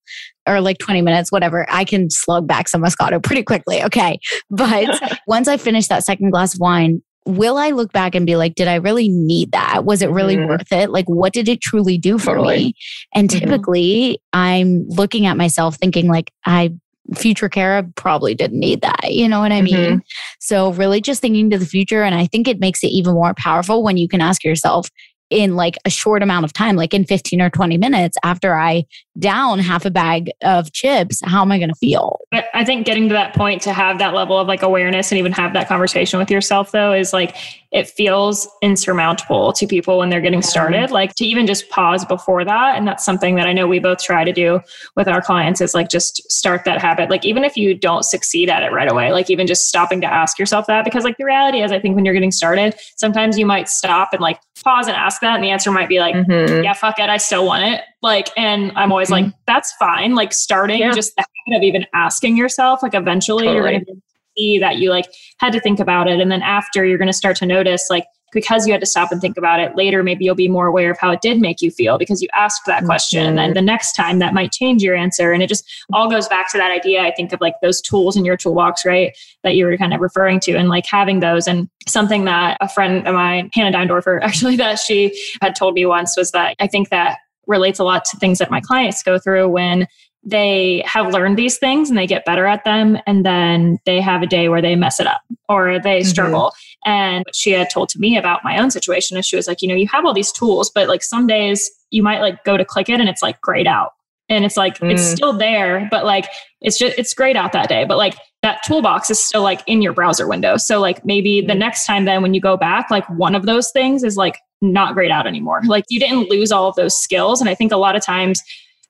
or like 20 minutes, whatever, I can slug back some Moscato pretty quickly. Okay. But once I finish that second glass of wine, will I look back and be like, did I really need that? Was it really mm-hmm. worth it? Like, what did it truly do for totally. me? And mm-hmm. typically, I'm looking at myself thinking, like, I future Kara probably didn't need that. You know what I mean? Mm-hmm. So, really just thinking to the future. And I think it makes it even more powerful when you can ask yourself, in like a short amount of time, like in 15 or 20 minutes after I down half a bag of chips, how am I going to feel? I think getting to that point to have that level of like awareness and even have that conversation with yourself, though, is like it feels insurmountable to people when they're getting started. Like to even just pause before that. And that's something that I know we both try to do with our clients is like just start that habit. Like even if you don't succeed at it right away, like even just stopping to ask yourself that. Because like the reality is, I think when you're getting started, sometimes you might stop and like pause and ask that. And the answer might be like, mm-hmm. yeah, fuck it. I still want it. Like, and I'm always mm-hmm. like, that's fine. Like starting yeah. just the habit of even asking yourself, like eventually totally. you're going to see that you like had to think about it. And then after you're going to start to notice like, because you had to stop and think about it later, maybe you'll be more aware of how it did make you feel because you asked that mm-hmm. question. And then the next time that might change your answer. And it just all goes back to that idea, I think, of like those tools in your toolbox, right? That you were kind of referring to and like having those. And something that a friend of mine, Hannah Deindorfer, actually, that she had told me once was that I think that relates a lot to things that my clients go through when they have learned these things and they get better at them and then they have a day where they mess it up or they mm-hmm. struggle and what she had told to me about my own situation is she was like you know you have all these tools but like some days you might like go to click it and it's like grayed out and it's like mm. it's still there but like it's just it's grayed out that day but like that toolbox is still like in your browser window so like maybe mm. the next time then when you go back like one of those things is like not grayed out anymore like you didn't lose all of those skills and i think a lot of times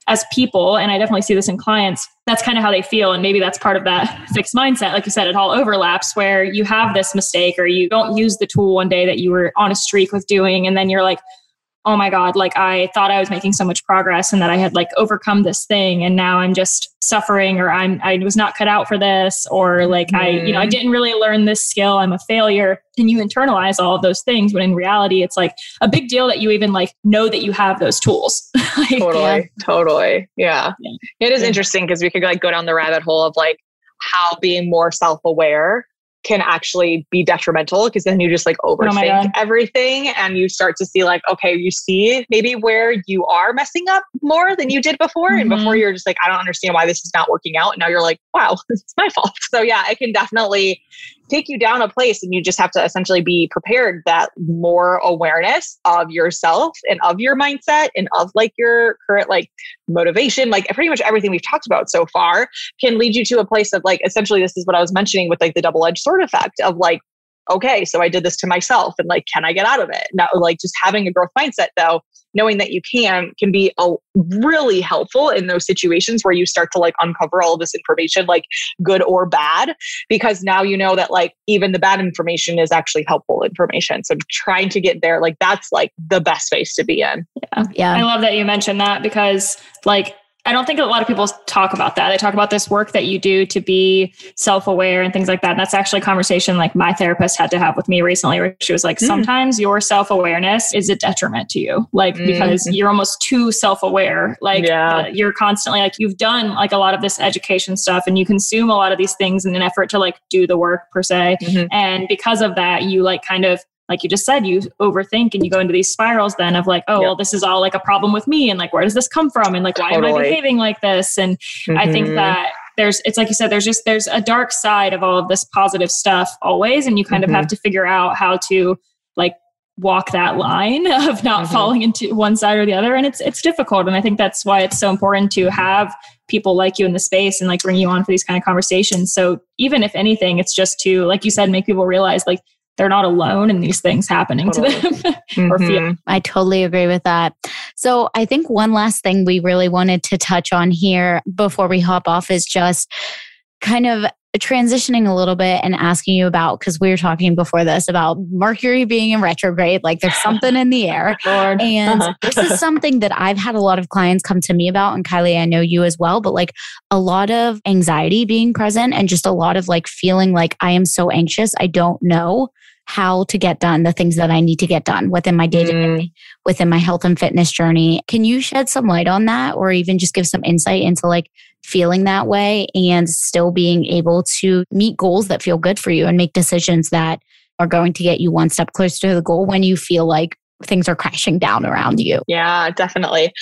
as people, and I definitely see this in clients, that's kind of how they feel. And maybe that's part of that fixed mindset. Like you said, it all overlaps where you have this mistake or you don't use the tool one day that you were on a streak with doing. And then you're like, oh my God, like I thought I was making so much progress and that I had like overcome this thing. And now I'm just suffering or I'm, I was not cut out for this or like mm-hmm. I, you know, I mm-hmm. didn't really learn this skill. I'm a failure. And you internalize all of those things when in reality, it's like a big deal that you even like know that you have those tools. like, totally. Yeah. Totally. Yeah. yeah. It is yeah. interesting because we could like go down the rabbit hole of like how being more self-aware can actually be detrimental because then you just like oh overthink oh everything and you start to see like okay you see maybe where you are messing up more than you did before mm-hmm. and before mm-hmm. you're just like i don't understand why this is not working out and now you're like wow it's my fault so yeah it can definitely take you down a place and you just have to essentially be prepared that more awareness of yourself and of your mindset and of like your current like motivation like pretty much everything we've talked about so far can lead you to a place of like essentially this is what i was mentioning with like the double-edged sword effect of like okay so i did this to myself and like can i get out of it? Now like just having a growth mindset though knowing that you can can be a, really helpful in those situations where you start to like uncover all this information like good or bad because now you know that like even the bad information is actually helpful information. So trying to get there like that's like the best space to be in. Yeah. Yeah i love that you mentioned that because like I don't think a lot of people talk about that. They talk about this work that you do to be self aware and things like that. And that's actually a conversation like my therapist had to have with me recently, where she was like, mm. sometimes your self awareness is a detriment to you, like mm. because you're almost too self aware. Like yeah. uh, you're constantly like, you've done like a lot of this education stuff and you consume a lot of these things in an effort to like do the work per se. Mm-hmm. And because of that, you like kind of like you just said, you overthink and you go into these spirals then of like, oh, well, this is all like a problem with me. And like, where does this come from? And like, why totally. am I behaving like this? And mm-hmm. I think mm-hmm. that there's, it's like you said, there's just, there's a dark side of all of this positive stuff always. And you kind mm-hmm. of have mm-hmm. to figure out how to like walk that line of not mm-hmm. falling into one side or the other and it's it's difficult and i think that's why it's so important to have people like you in the space and like bring you on for these kind of conversations so even if anything it's just to like you said make people realize like they're not alone in these things happening totally. to them mm-hmm. or feel. I totally agree with that. So I think one last thing we really wanted to touch on here before we hop off is just kind of transitioning a little bit and asking you about because we were talking before this about Mercury being in retrograde, like there's something in the air. Lord. And uh-huh. this is something that I've had a lot of clients come to me about. And Kylie, I know you as well, but like a lot of anxiety being present and just a lot of like feeling like I am so anxious. I don't know how to get done the things that I need to get done within my day to day, within my health and fitness journey. Can you shed some light on that or even just give some insight into like feeling that way and still being able to meet goals that feel good for you and make decisions that are going to get you one step closer to the goal when you feel like things are crashing down around you. Yeah, definitely.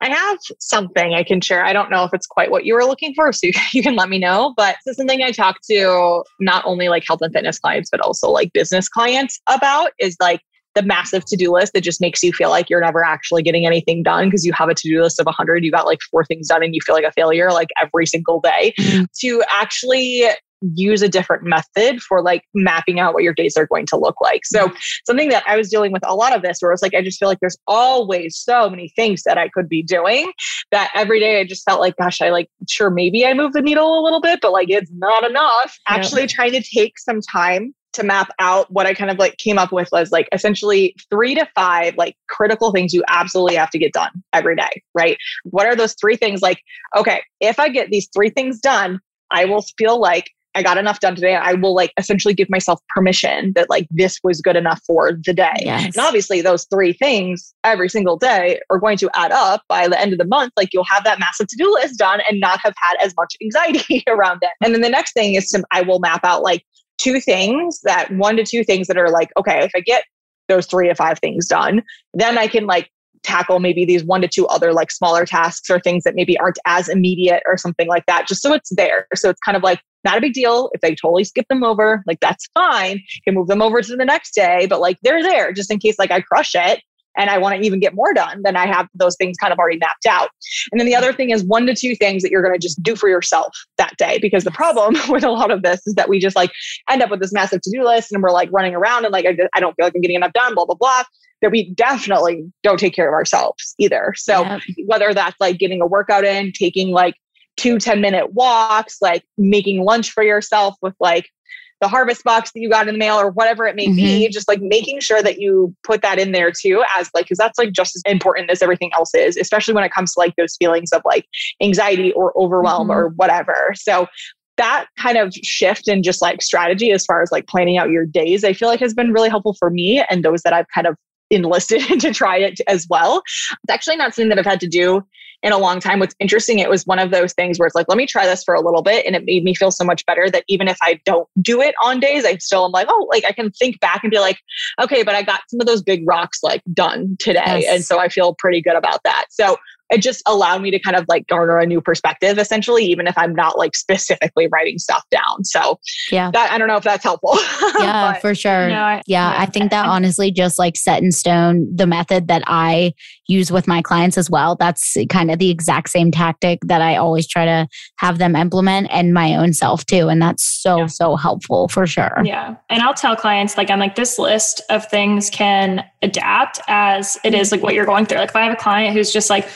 I have something I can share. I don't know if it's quite what you were looking for, so you can let me know. But this is something I talk to not only like health and fitness clients, but also like business clients about is like the massive to-do list that just makes you feel like you're never actually getting anything done because you have a to-do list of 100 you got like four things done and you feel like a failure like every single day mm-hmm. to actually use a different method for like mapping out what your days are going to look like. So mm-hmm. something that I was dealing with a lot of this where it's like I just feel like there's always so many things that I could be doing that every day I just felt like gosh I like sure maybe I move the needle a little bit but like it's not enough. Actually trying to take some time to map out what I kind of like came up with was like essentially three to five like critical things you absolutely have to get done every day, right? What are those three things like, okay, if I get these three things done, I will feel like I got enough done today. I will like essentially give myself permission that like this was good enough for the day. Yes. And obviously, those three things every single day are going to add up by the end of the month. Like you'll have that massive to do list done and not have had as much anxiety around it. And then the next thing is to, I will map out like two things that one to two things that are like, okay, if I get those three to five things done, then I can like tackle maybe these one to two other like smaller tasks or things that maybe aren't as immediate or something like that, just so it's there. So it's kind of like not a big deal if they totally skip them over, like that's fine. You can move them over to the next day, but like they're there just in case like I crush it and I want to even get more done, then I have those things kind of already mapped out. And then the other thing is one to two things that you're going to just do for yourself that day. Because the problem with a lot of this is that we just like end up with this massive to do list and we're like running around and like, I, I don't feel like I'm getting enough done, blah, blah, blah. That we definitely don't take care of ourselves either. So yeah. whether that's like getting a workout in, taking like two 10 minute walks, like making lunch for yourself with like the harvest box that you got in the mail or whatever it may mm-hmm. be just like making sure that you put that in there too as like because that's like just as important as everything else is especially when it comes to like those feelings of like anxiety or overwhelm mm-hmm. or whatever so that kind of shift in just like strategy as far as like planning out your days i feel like has been really helpful for me and those that i've kind of enlisted to try it as well it's actually not something that i've had to do in a long time. What's interesting, it was one of those things where it's like, let me try this for a little bit. And it made me feel so much better that even if I don't do it on days, I still am like, oh, like I can think back and be like, okay, but I got some of those big rocks like done today. Yes. And so I feel pretty good about that. So it just allowed me to kind of like garner a new perspective essentially even if i'm not like specifically writing stuff down so yeah that, i don't know if that's helpful yeah but, for sure no, I, yeah, yeah i think that honestly just like set in stone the method that i use with my clients as well that's kind of the exact same tactic that i always try to have them implement and my own self too and that's so yeah. so helpful for sure yeah and i'll tell clients like i'm like this list of things can adapt as it is like what you're going through like if i have a client who's just like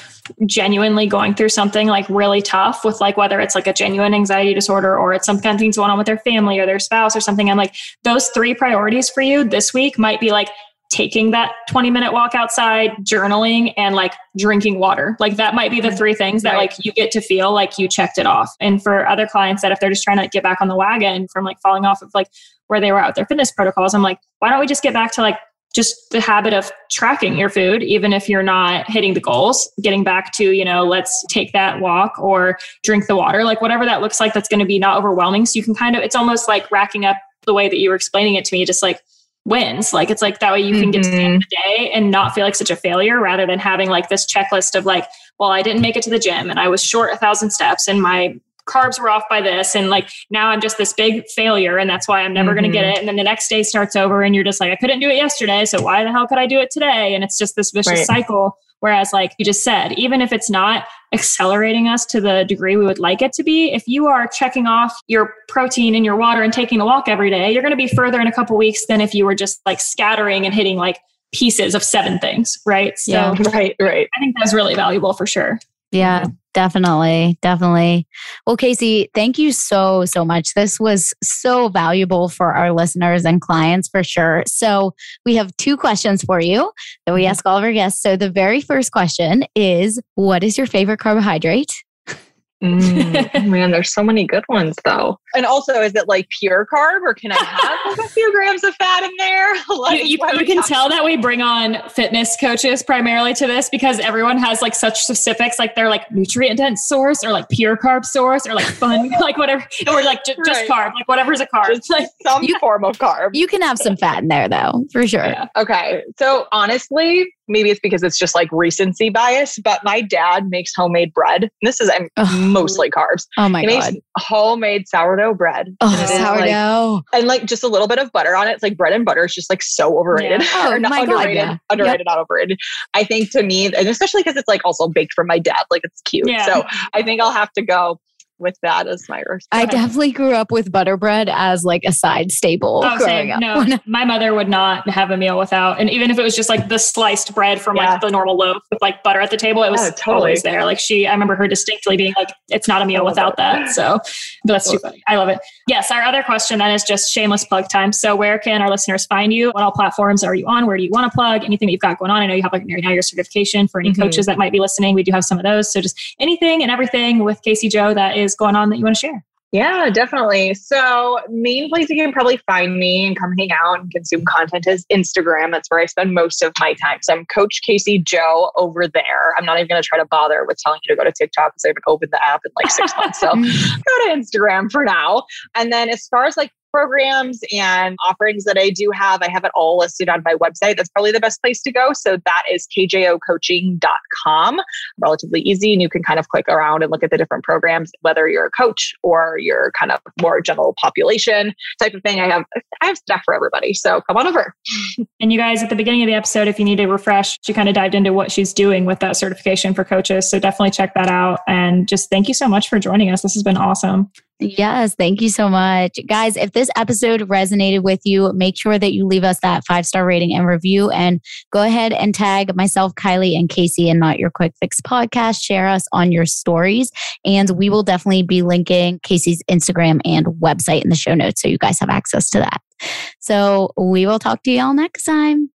genuinely going through something like really tough with like whether it's like a genuine anxiety disorder or it's some kind of things going on with their family or their spouse or something. I'm like, those three priorities for you this week might be like taking that 20 minute walk outside, journaling, and like drinking water. Like that might be the mm-hmm. three things that right. like you get to feel like you checked it off. And for other clients that if they're just trying to get back on the wagon from like falling off of like where they were at with their fitness protocols, I'm like, why don't we just get back to like just the habit of tracking your food even if you're not hitting the goals getting back to you know let's take that walk or drink the water like whatever that looks like that's going to be not overwhelming so you can kind of it's almost like racking up the way that you were explaining it to me just like wins like it's like that way you can mm-hmm. get to the end of mm-hmm. the day and not feel like such a failure rather than having like this checklist of like well i didn't make it to the gym and i was short a thousand steps and my carbs were off by this and like now i'm just this big failure and that's why i'm never mm-hmm. going to get it and then the next day starts over and you're just like i couldn't do it yesterday so why the hell could i do it today and it's just this vicious right. cycle whereas like you just said even if it's not accelerating us to the degree we would like it to be if you are checking off your protein in your water and taking a walk every day you're going to be further in a couple weeks than if you were just like scattering and hitting like pieces of seven things right? So yeah, right right. I think that's really valuable for sure yeah, definitely. Definitely. Well, Casey, thank you so, so much. This was so valuable for our listeners and clients for sure. So, we have two questions for you that we mm-hmm. ask all of our guests. So, the very first question is What is your favorite carbohydrate? Mm, man, there's so many good ones though. And also, is it like pure carb or can I have a few grams of fat in there? like, you, you, you can tell that we bring on fitness coaches primarily to this because everyone has like such specifics, like they're like nutrient dense source or like pure carb source or like fun, like whatever, or like j- right. just carb, like whatever's a carb. Just like some you, form of carb. You can have some fat in there though, for sure. Yeah. Okay. So honestly, maybe it's because it's just like recency bias, but my dad makes homemade bread. This is I'm mostly carbs. Oh my he god. Makes homemade sourdough bread. Oh, sourdough. Like, and like just a little bit of butter on it. It's like bread and butter is just like so overrated. Yeah. Oh, not my underrated. God, yeah. Underrated, yep. not overrated. I think to me, and especially because it's like also baked from my dad, like it's cute. Yeah. So I think I'll have to go with that as my response. I definitely grew up with butter bread as like a side staple. Oh, same. No, my mother would not have a meal without, and even if it was just like the sliced bread from yeah. like the normal loaf with like butter at the table, it was yeah, totally. always there. Like she, I remember her distinctly being like, "It's not a meal without that." So, but that's too funny. I love it. Yes, our other question then is just shameless plug time. So, where can our listeners find you? What all platforms are you on? Where do you want to plug? Anything that you've got going on? I know you have like now your certification for any mm-hmm. coaches that might be listening. We do have some of those. So, just anything and everything with Casey Joe that is going on that you want to share. Yeah, definitely. So, main place you can probably find me and come hang out and consume content is Instagram. That's where I spend most of my time. So, I'm Coach Casey Joe over there. I'm not even going to try to bother with telling you to go to TikTok because I haven't opened the app in like six months. So, go to Instagram for now. And then, as far as like programs and offerings that I do have. I have it all listed on my website. That's probably the best place to go. So that is kjocoaching.com. Relatively easy. And you can kind of click around and look at the different programs, whether you're a coach or you're kind of more general population type of thing. I have I have stuff for everybody. So come on over. and you guys at the beginning of the episode, if you need to refresh, she kind of dived into what she's doing with that certification for coaches. So definitely check that out. And just thank you so much for joining us. This has been awesome. Yes, thank you so much. Guys, if this episode resonated with you, make sure that you leave us that five star rating and review and go ahead and tag myself, Kylie, and Casey and Not Your Quick Fix podcast. Share us on your stories, and we will definitely be linking Casey's Instagram and website in the show notes so you guys have access to that. So we will talk to y'all next time.